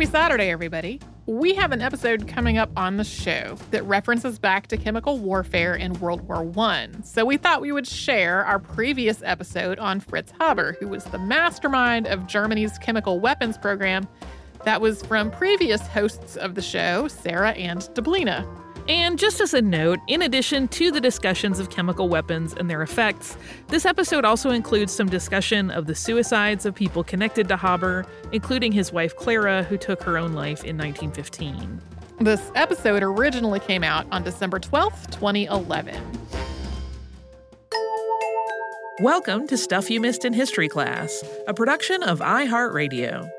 Happy Saturday, everybody. We have an episode coming up on the show that references back to chemical warfare in World War I. So we thought we would share our previous episode on Fritz Haber, who was the mastermind of Germany's chemical weapons program. That was from previous hosts of the show, Sarah and Deblina. And just as a note, in addition to the discussions of chemical weapons and their effects, this episode also includes some discussion of the suicides of people connected to Haber, including his wife Clara, who took her own life in 1915. This episode originally came out on December 12th, 2011. Welcome to Stuff You Missed in History Class, a production of iHeartRadio.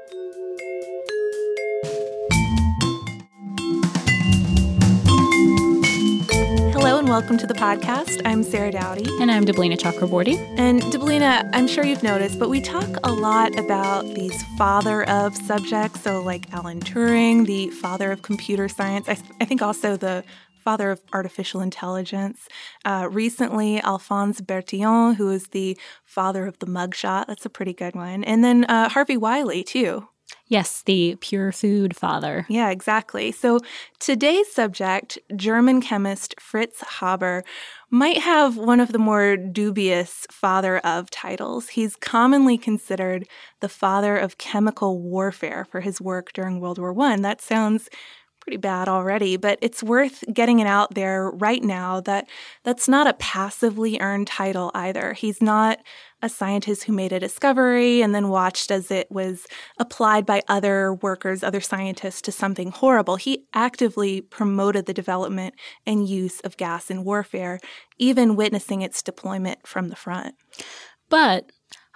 Welcome to the podcast. I'm Sarah Dowdy. And I'm Deblina Chakraborty. And Deblina, I'm sure you've noticed, but we talk a lot about these father of subjects. So, like Alan Turing, the father of computer science. I, I think also the father of artificial intelligence. Uh, recently, Alphonse Bertillon, who is the father of the mugshot. That's a pretty good one. And then uh, Harvey Wiley, too. Yes, the pure food father. Yeah, exactly. So today's subject, German chemist Fritz Haber, might have one of the more dubious father of titles. He's commonly considered the father of chemical warfare for his work during World War I. That sounds pretty bad already, but it's worth getting it out there right now that that's not a passively earned title either. He's not a scientist who made a discovery and then watched as it was applied by other workers, other scientists to something horrible. He actively promoted the development and use of gas in warfare, even witnessing its deployment from the front. But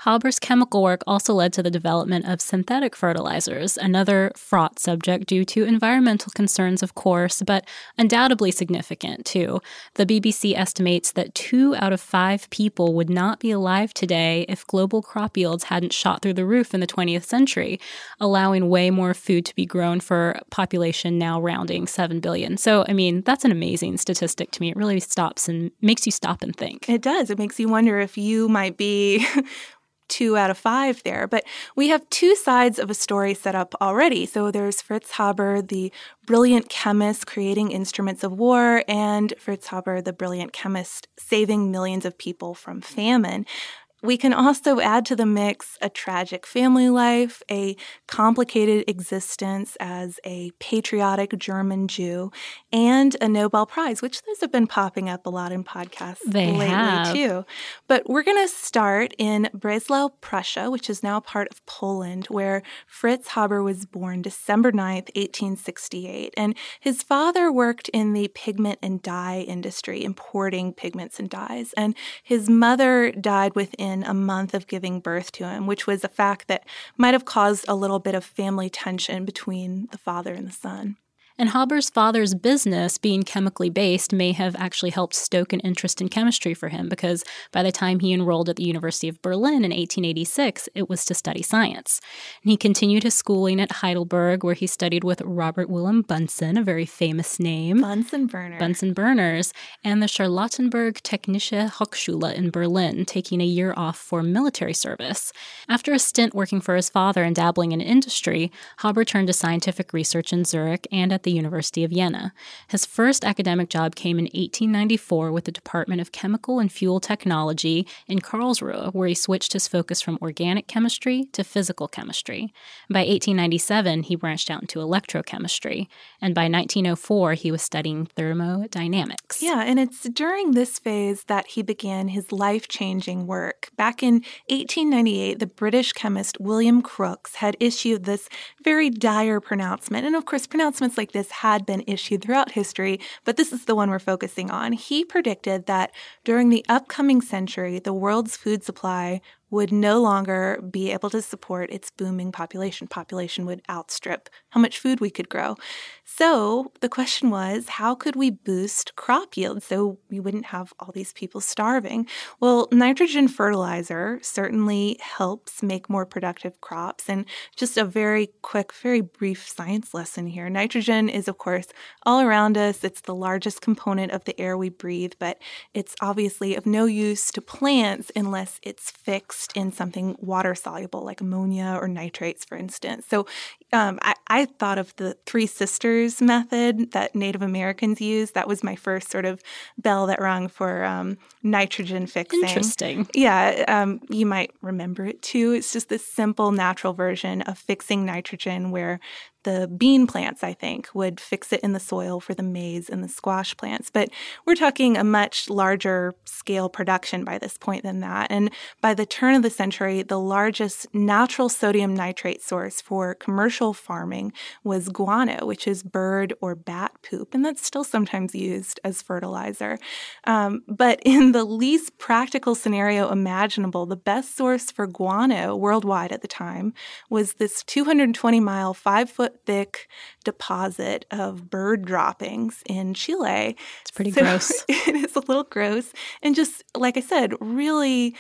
Haber's chemical work also led to the development of synthetic fertilizers, another fraught subject due to environmental concerns, of course, but undoubtedly significant too. The BBC estimates that two out of five people would not be alive today if global crop yields hadn't shot through the roof in the 20th century, allowing way more food to be grown for a population now rounding 7 billion. So, I mean, that's an amazing statistic to me. It really stops and makes you stop and think. It does. It makes you wonder if you might be two out of five there. But we have two sides of a story set up already. So there's Fritz Haber, the brilliant chemist creating instruments of war, and Fritz Haber, the brilliant chemist saving millions of people from famine. We can also add to the mix a tragic family life, a complicated existence as a patriotic German Jew, and a Nobel Prize, which those have been popping up a lot in podcasts they lately have. too. But we're going to start in Breslau, Prussia, which is now part of Poland, where Fritz Haber was born December 9th, 1868. And his father worked in the pigment and dye industry, importing pigments and dyes. And his mother died within a month of giving birth to him, which was a fact that might have caused a little bit of family tension between the father and the son. And Haber's father's business, being chemically based, may have actually helped stoke an interest in chemistry for him because by the time he enrolled at the University of Berlin in 1886, it was to study science. And he continued his schooling at Heidelberg, where he studied with Robert Wilhelm Bunsen, a very famous name. Bunsen burner. Bunsen burners, and the Charlottenburg Technische Hochschule in Berlin, taking a year off for military service. After a stint working for his father and dabbling in industry, Haber turned to scientific research in Zurich and at the University of Vienna. His first academic job came in 1894 with the Department of Chemical and Fuel Technology in Karlsruhe, where he switched his focus from organic chemistry to physical chemistry. By 1897, he branched out into electrochemistry, and by 1904, he was studying thermodynamics. Yeah, and it's during this phase that he began his life changing work. Back in 1898, the British chemist William Crookes had issued this very dire pronouncement. And of course, pronouncements like this had been issued throughout history, but this is the one we're focusing on. He predicted that during the upcoming century, the world's food supply would no longer be able to support its booming population. Population would outstrip how much food we could grow. So the question was how could we boost crop yield so we wouldn't have all these people starving? Well, nitrogen fertilizer certainly helps make more productive crops. And just a very quick, very brief science lesson here nitrogen is, of course, all around us. It's the largest component of the air we breathe, but it's obviously of no use to plants unless it's fixed in something water soluble, like ammonia or nitrates, for instance. So um, I, I, thought of the Three Sisters method that Native Americans use. That was my first sort of bell that rung for um, nitrogen fixing. Interesting. Yeah, um, you might remember it too. It's just this simple, natural version of fixing nitrogen where the bean plants, I think, would fix it in the soil for the maize and the squash plants. But we're talking a much larger scale production by this point than that. And by the turn of the century, the largest natural sodium nitrate source for commercial farming was guano, which is bird or bat poop. And that's still sometimes used as fertilizer. Um, but in the least practical scenario imaginable, the best source for guano worldwide at the time was this 220 mile, five foot thick deposit of bird droppings in Chile. It's pretty so gross. it is a little gross. And just like I said, really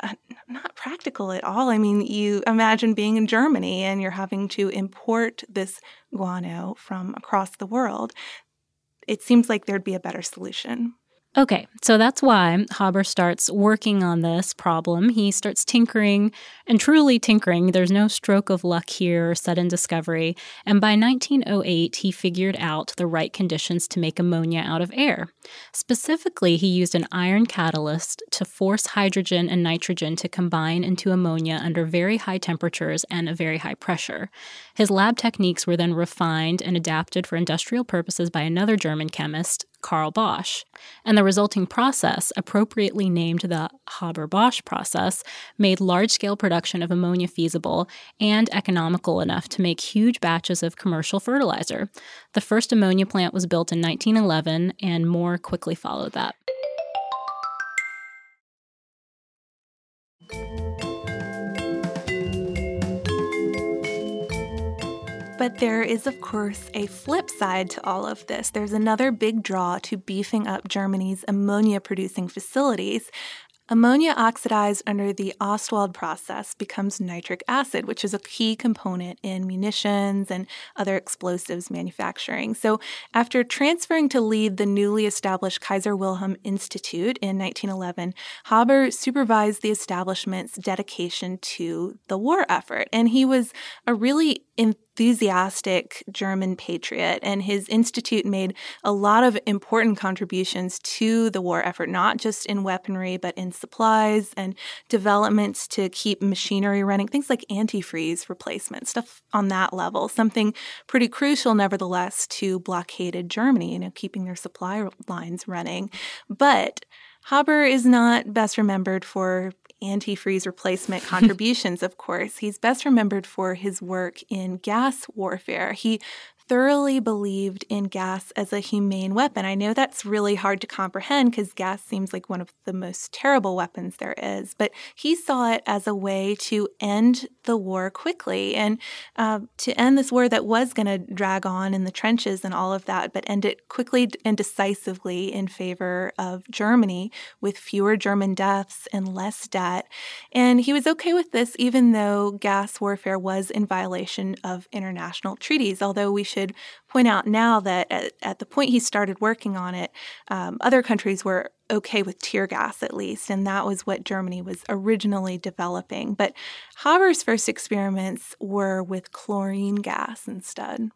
uh, not practical at all. I mean, you imagine being in Germany and you're having to import this guano from across the world. It seems like there'd be a better solution. Okay, so that's why Haber starts working on this problem. He starts tinkering and truly tinkering. There's no stroke of luck here or sudden discovery. And by 1908, he figured out the right conditions to make ammonia out of air. Specifically, he used an iron catalyst to force hydrogen and nitrogen to combine into ammonia under very high temperatures and a very high pressure. His lab techniques were then refined and adapted for industrial purposes by another German chemist, Carl Bosch. And the resulting process, appropriately named the Haber Bosch process, made large scale production of ammonia feasible and economical enough to make huge batches of commercial fertilizer. The first ammonia plant was built in 1911, and more quickly followed that. But there is, of course, a flip side to all of this. There's another big draw to beefing up Germany's ammonia producing facilities. Ammonia oxidized under the Ostwald process becomes nitric acid, which is a key component in munitions and other explosives manufacturing. So, after transferring to lead the newly established Kaiser Wilhelm Institute in 1911, Haber supervised the establishment's dedication to the war effort. And he was a really enthusiastic German patriot, and his institute made a lot of important contributions to the war effort, not just in weaponry, but in supplies and developments to keep machinery running, things like antifreeze replacement, stuff on that level, something pretty crucial, nevertheless, to blockaded Germany, you know, keeping their supply lines running. But Haber is not best remembered for antifreeze replacement contributions, of course. He's best remembered for his work in gas warfare. He thoroughly believed in gas as a humane weapon. I know that's really hard to comprehend because gas seems like one of the most terrible weapons there is, but he saw it as a way to end the war quickly and uh, to end this war that was going to drag on in the trenches and all of that, but end it quickly and decisively in favor of Germany with fewer German deaths and less debt. And he was okay with this, even though gas warfare was in violation of international treaties, although we should should point out now that at, at the point he started working on it, um, other countries were okay with tear gas at least, and that was what Germany was originally developing. But Haber's first experiments were with chlorine gas instead.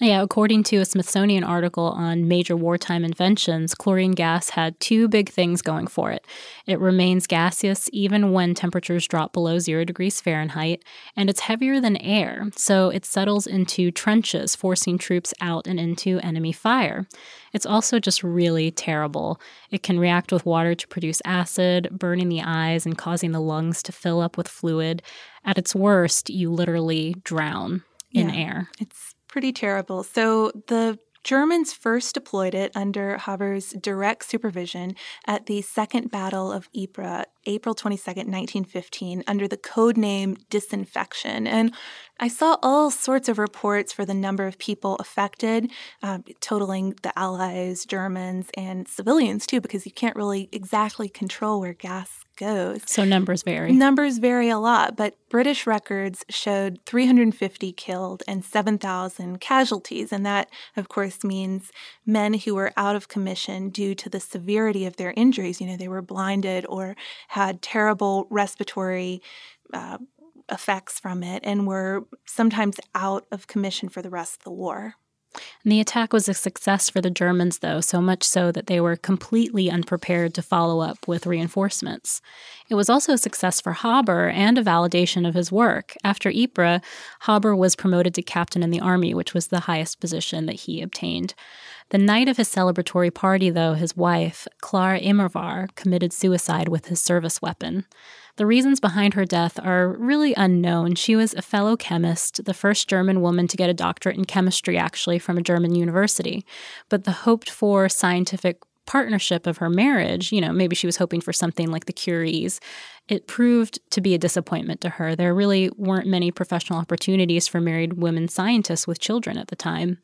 Yeah, according to a Smithsonian article on major wartime inventions, chlorine gas had two big things going for it. It remains gaseous even when temperatures drop below zero degrees Fahrenheit, and it's heavier than air, so it settles into trenches, forcing troops out and into enemy fire. It's also just really terrible. It can react with water to produce acid, burning the eyes and causing the lungs to fill up with fluid. At its worst, you literally drown in yeah, air. It's pretty terrible. So the Germans first deployed it under Haber's direct supervision at the Second Battle of Ypres, April 22nd, 1915, under the code name Disinfection. And I saw all sorts of reports for the number of people affected, uh, totaling the Allies, Germans, and civilians too, because you can't really exactly control where gas goes. So numbers vary. Numbers vary a lot, but British records showed 350 killed and 7,000 casualties. And that, of course, means men who were out of commission due to the severity of their injuries. You know, they were blinded or had terrible respiratory. Uh, effects from it and were sometimes out of commission for the rest of the war. And the attack was a success for the Germans, though, so much so that they were completely unprepared to follow up with reinforcements. It was also a success for Haber and a validation of his work. After Ypres, Haber was promoted to captain in the army, which was the highest position that he obtained. The night of his celebratory party, though, his wife, Clara Immerwahr, committed suicide with his service weapon. The reasons behind her death are really unknown. She was a fellow chemist, the first German woman to get a doctorate in chemistry, actually, from a German university. But the hoped for scientific partnership of her marriage, you know, maybe she was hoping for something like the Curies, it proved to be a disappointment to her. There really weren't many professional opportunities for married women scientists with children at the time.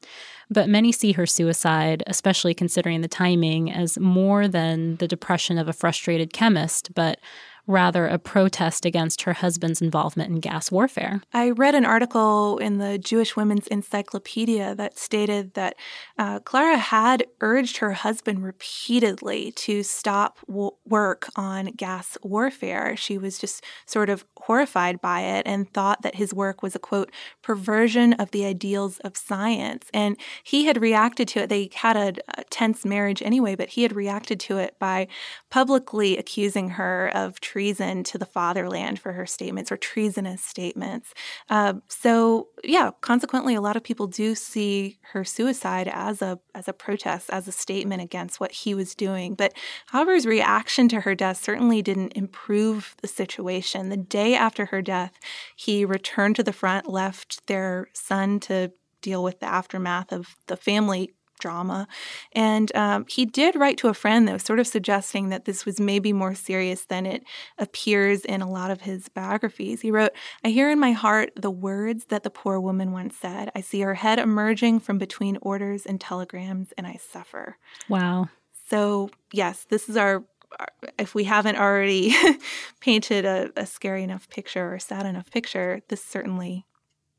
But many see her suicide, especially considering the timing, as more than the depression of a frustrated chemist, but rather a protest against her husband's involvement in gas warfare. I read an article in the Jewish Women's Encyclopedia that stated that uh, Clara had urged her husband repeatedly to stop w- work on gas warfare. She was just sort of horrified by it and thought that his work was a quote, perversion of the ideals of science. And he had reacted to it. They had a, a tense marriage anyway, but he had reacted to it by publicly accusing her of treason to the fatherland for her statements or treasonous statements. Uh, so yeah, consequently, a lot of people do see her suicide as a as a protest, as a statement against what he was doing. But Haber's reaction to her death certainly didn't improve the situation. The day after her death, he returned to the front, left their son to deal with the aftermath of the family drama. And um, he did write to a friend, though, sort of suggesting that this was maybe more serious than it appears in a lot of his biographies. He wrote, I hear in my heart the words that the poor woman once said. I see her head emerging from between orders and telegrams, and I suffer. Wow. So, yes, this is our if we haven't already painted a, a, scary enough picture or sad enough picture, this certainly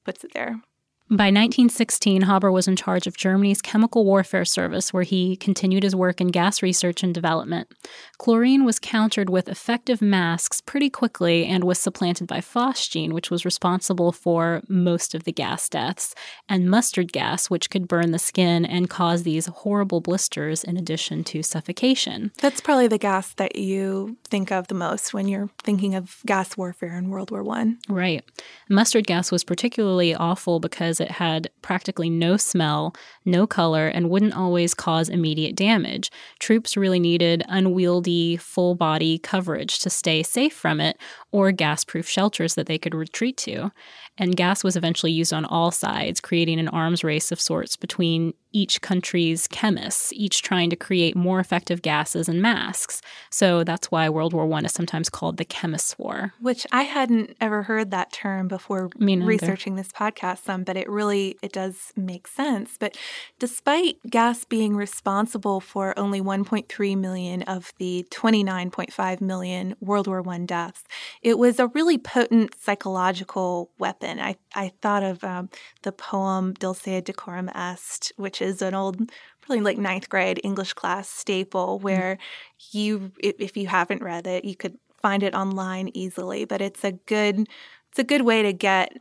puts it there. By 1916, Haber was in charge of Germany's Chemical Warfare Service, where he continued his work in gas research and development. Chlorine was countered with effective masks pretty quickly and was supplanted by phosgene, which was responsible for most of the gas deaths, and mustard gas, which could burn the skin and cause these horrible blisters in addition to suffocation. That's probably the gas that you think of the most when you're thinking of gas warfare in World War One. Right. Mustard gas was particularly awful because because it had practically no smell, no color, and wouldn't always cause immediate damage. Troops really needed unwieldy, full body coverage to stay safe from it, or gas proof shelters that they could retreat to. And gas was eventually used on all sides, creating an arms race of sorts between each country's chemists, each trying to create more effective gases and masks. So that's why World War I is sometimes called the Chemists' War. Which I hadn't ever heard that term before researching this podcast some, but it really it does make sense. But despite gas being responsible for only 1.3 million of the 29.5 million World War I deaths, it was a really potent psychological weapon. I, I thought of um, the poem Dulce Decorum Est, which is an old probably like ninth grade English class staple mm-hmm. where mm-hmm. you if you haven't read it, you could find it online easily. But it's a good it's a good way to get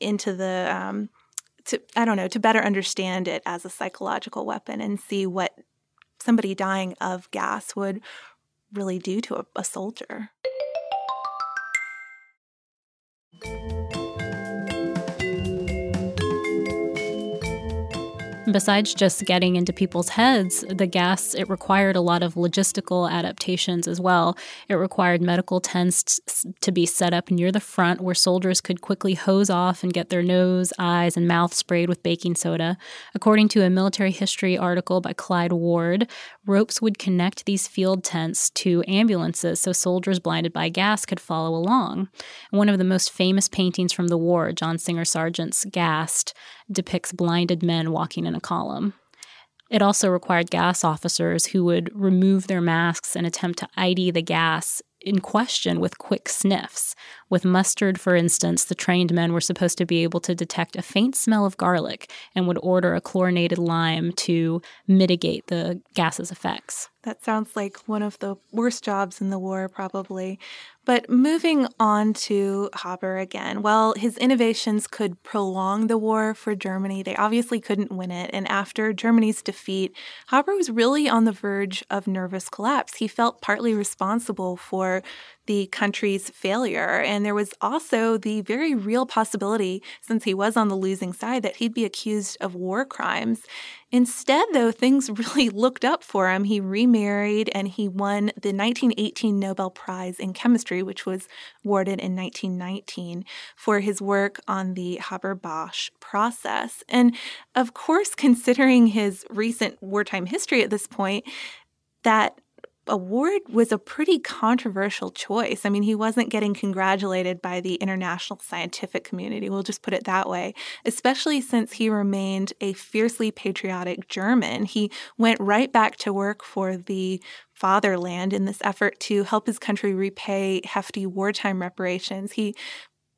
into the um, to I don't know to better understand it as a psychological weapon and see what somebody dying of gas would really do to a, a soldier. Besides just getting into people's heads, the gas, it required a lot of logistical adaptations as well. It required medical tents to be set up near the front where soldiers could quickly hose off and get their nose, eyes, and mouth sprayed with baking soda. According to a military history article by Clyde Ward, ropes would connect these field tents to ambulances so soldiers blinded by gas could follow along. One of the most famous paintings from the war, John Singer Sargent's Gassed, depicts blinded men walking in a column. It also required gas officers who would remove their masks and attempt to ID the gas in question with quick sniffs. With mustard, for instance, the trained men were supposed to be able to detect a faint smell of garlic and would order a chlorinated lime to mitigate the gas's effects. That sounds like one of the worst jobs in the war, probably. But moving on to Haber again, well, his innovations could prolong the war for Germany. They obviously couldn't win it. And after Germany's defeat, Haber was really on the verge of nervous collapse. He felt partly responsible for the country's failure. And there was also the very real possibility, since he was on the losing side, that he'd be accused of war crimes. Instead, though, things really looked up for him. He remarried and he won the 1918 Nobel Prize in Chemistry, which was awarded in 1919, for his work on the Haber Bosch process. And of course, considering his recent wartime history at this point, that award was a pretty controversial choice. I mean, he wasn't getting congratulated by the international scientific community, we'll just put it that way, especially since he remained a fiercely patriotic German. He went right back to work for the fatherland in this effort to help his country repay hefty wartime reparations. He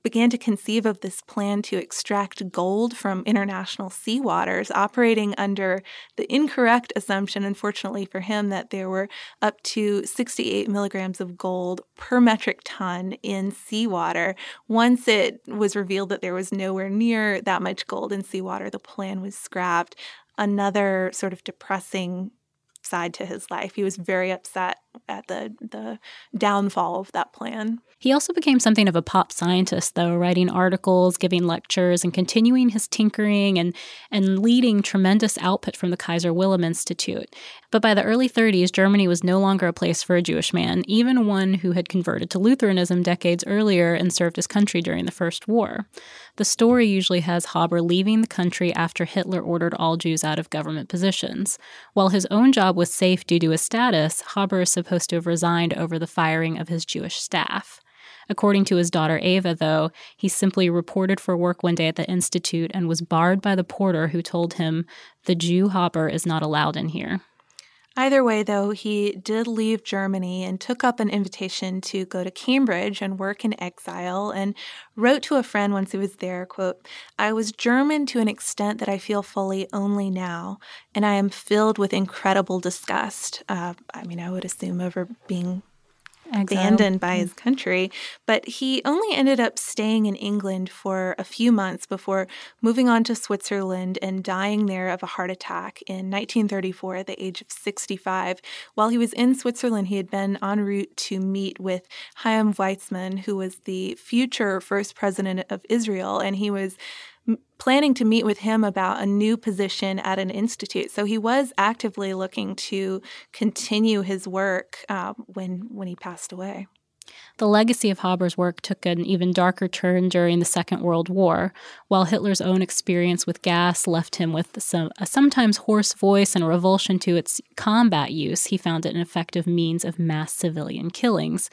began to conceive of this plan to extract gold from international seawaters, operating under the incorrect assumption, unfortunately for him, that there were up to 68 milligrams of gold per metric ton in seawater. Once it was revealed that there was nowhere near that much gold in seawater, the plan was scrapped. Another sort of depressing side to his life. He was very upset at the the downfall of that plan. He also became something of a pop scientist, though, writing articles, giving lectures, and continuing his tinkering and, and leading tremendous output from the Kaiser Wilhelm Institute. But by the early 30s, Germany was no longer a place for a Jewish man, even one who had converted to Lutheranism decades earlier and served his country during the First War. The story usually has Haber leaving the country after Hitler ordered all Jews out of government positions. While his own job was safe due to his status, Haber is supposed to have resigned over the firing of his Jewish staff. According to his daughter Eva, though, he simply reported for work one day at the Institute and was barred by the porter who told him, The Jew Haber is not allowed in here. Either way, though, he did leave Germany and took up an invitation to go to Cambridge and work in exile and wrote to a friend once he was there, quote, I was German to an extent that I feel fully only now, and I am filled with incredible disgust. Uh, I mean, I would assume over being abandoned by his country. But he only ended up staying in England for a few months before moving on to Switzerland and dying there of a heart attack in 1934 at the age of 65. While he was in Switzerland, he had been en route to meet with Chaim Weizmann, who was the future first president of Israel, and he was planning to meet with him about a new position at an institute. So he was actively looking to continue his work uh, when when he passed away. The legacy of Haber's work took an even darker turn during the Second World War. While Hitler's own experience with gas left him with some, a sometimes hoarse voice and a revulsion to its combat use, he found it an effective means of mass civilian killings.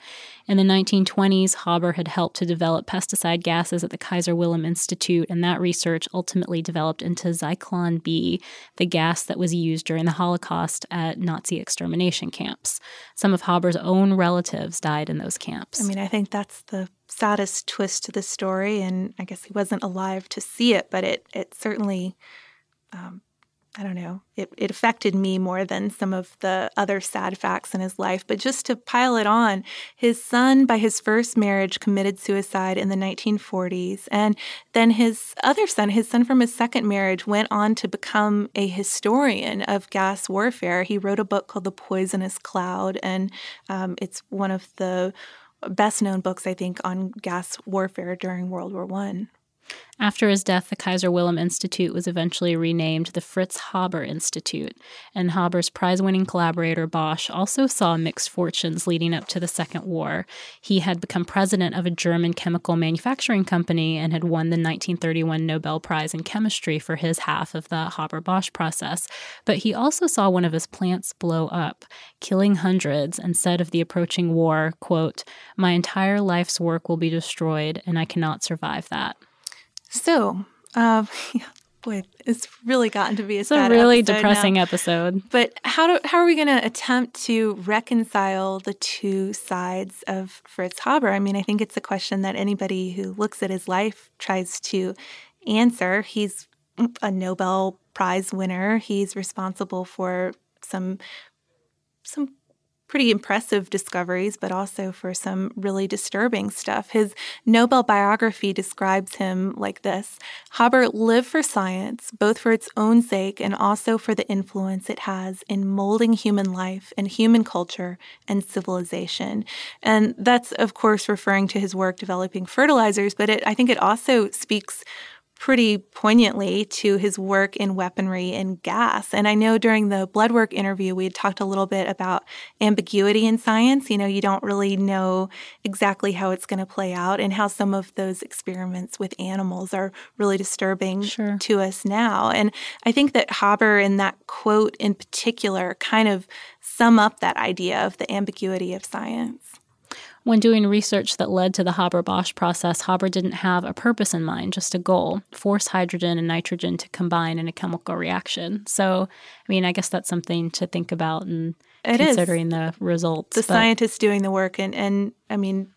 In the 1920s, Haber had helped to develop pesticide gases at the Kaiser Wilhelm Institute, and that research ultimately developed into Zyklon B, the gas that was used during the Holocaust at Nazi extermination camps. Some of Haber's own relatives died in those camps. I mean, I think that's the saddest twist to the story, and I guess he wasn't alive to see it, but it it certainly, um, I don't know, it it affected me more than some of the other sad facts in his life. But just to pile it on, his son, by his first marriage, committed suicide in the 1940s, and then his other son, his son from his second marriage, went on to become a historian of gas warfare. He wrote a book called The Poisonous Cloud, and um, it's one of the best known books, I think, on gas warfare during World War One. After his death, the Kaiser Wilhelm Institute was eventually renamed the Fritz Haber Institute, and Haber's prize winning collaborator Bosch also saw mixed fortunes leading up to the Second War. He had become president of a German chemical manufacturing company and had won the 1931 Nobel Prize in Chemistry for his half of the Haber Bosch process. But he also saw one of his plants blow up, killing hundreds, and said of the approaching war, quote, My entire life's work will be destroyed, and I cannot survive that. So, uh, boy, it's really gotten to be a it's a really episode depressing now. episode. But how do how are we going to attempt to reconcile the two sides of Fritz Haber? I mean, I think it's a question that anybody who looks at his life tries to answer. He's a Nobel Prize winner. He's responsible for some some pretty impressive discoveries, but also for some really disturbing stuff. His Nobel biography describes him like this Haber lived for science, both for its own sake and also for the influence it has in molding human life and human culture and civilization. And that's, of course, referring to his work developing fertilizers, but it, I think it also speaks pretty poignantly to his work in weaponry and gas. And I know during the blood work interview, we had talked a little bit about ambiguity in science. You know, you don't really know exactly how it's going to play out and how some of those experiments with animals are really disturbing Sure. to us now. And I think that Haber, in that quote in particular, kind of sum up that idea of the ambiguity of science. When doing research that led to the Haber Bosch process, Haber didn't have a purpose in mind, just a goal force hydrogen and nitrogen to combine in a chemical reaction. So, I mean, I guess that's something to think about and It considering the results. the but- scientists doing the work and and I mean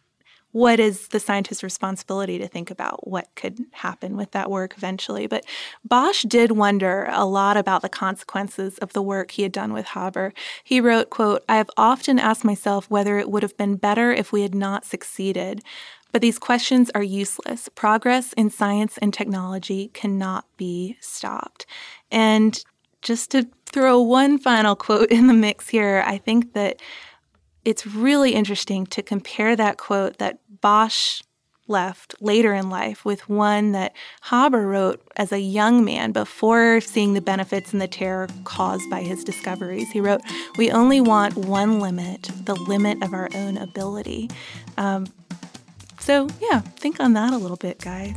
what is the scientist's responsibility to think about what could happen with that work eventually but Bosch did wonder a lot about the consequences of the work he had done with Haber he wrote quote I have often asked myself whether it would have been better if we had not succeeded but these questions are useless. Progress in science and technology cannot be stopped. And just to throw one final quote in the mix here, I think that it's really interesting to compare that quote that Bosch left later in life with one that Haber wrote as a young man before seeing the benefits and the terror caused by his discoveries. He wrote, We only want one limit, the limit of our own ability. Um, so, yeah, think on that a little bit, guys.